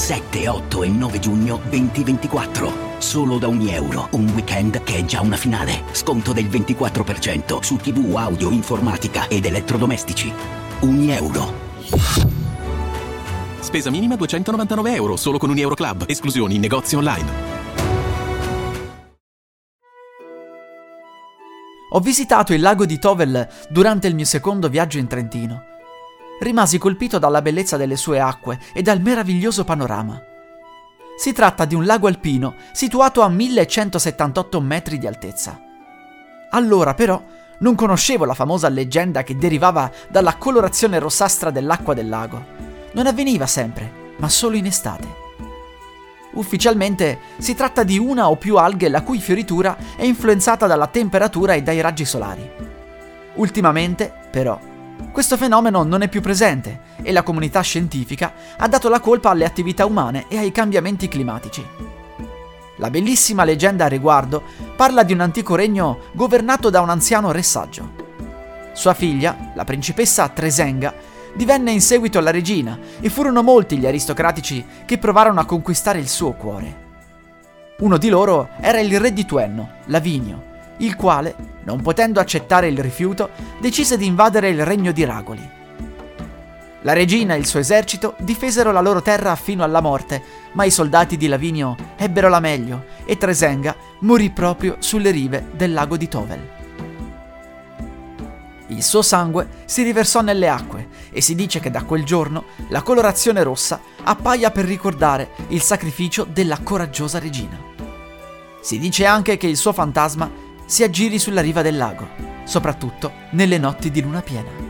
7, 8 e 9 giugno 2024. Solo da ogni euro, un weekend che è già una finale. Sconto del 24% su TV, audio, informatica ed elettrodomestici. Ogni euro. Spesa minima 299 euro, solo con un Euro Club. Esclusioni in negozi online. Ho visitato il lago di Tovel durante il mio secondo viaggio in Trentino. Rimasi colpito dalla bellezza delle sue acque e dal meraviglioso panorama. Si tratta di un lago alpino situato a 1178 metri di altezza. Allora però non conoscevo la famosa leggenda che derivava dalla colorazione rossastra dell'acqua del lago. Non avveniva sempre, ma solo in estate. Ufficialmente si tratta di una o più alghe la cui fioritura è influenzata dalla temperatura e dai raggi solari. Ultimamente, però, questo fenomeno non è più presente e la comunità scientifica ha dato la colpa alle attività umane e ai cambiamenti climatici. La bellissima leggenda a riguardo parla di un antico regno governato da un anziano re saggio. Sua figlia, la principessa Tresenga, divenne in seguito la regina e furono molti gli aristocratici che provarono a conquistare il suo cuore. Uno di loro era il re di Tuenno, Lavinio, il quale, non potendo accettare il rifiuto, decise di invadere il regno di Ragoli. La regina e il suo esercito difesero la loro terra fino alla morte, ma i soldati di Lavinio ebbero la meglio e Tresenga morì proprio sulle rive del lago di Tovel. Il suo sangue si riversò nelle acque e si dice che da quel giorno la colorazione rossa appaia per ricordare il sacrificio della coraggiosa regina. Si dice anche che il suo fantasma si aggiri sulla riva del lago, soprattutto nelle notti di luna piena.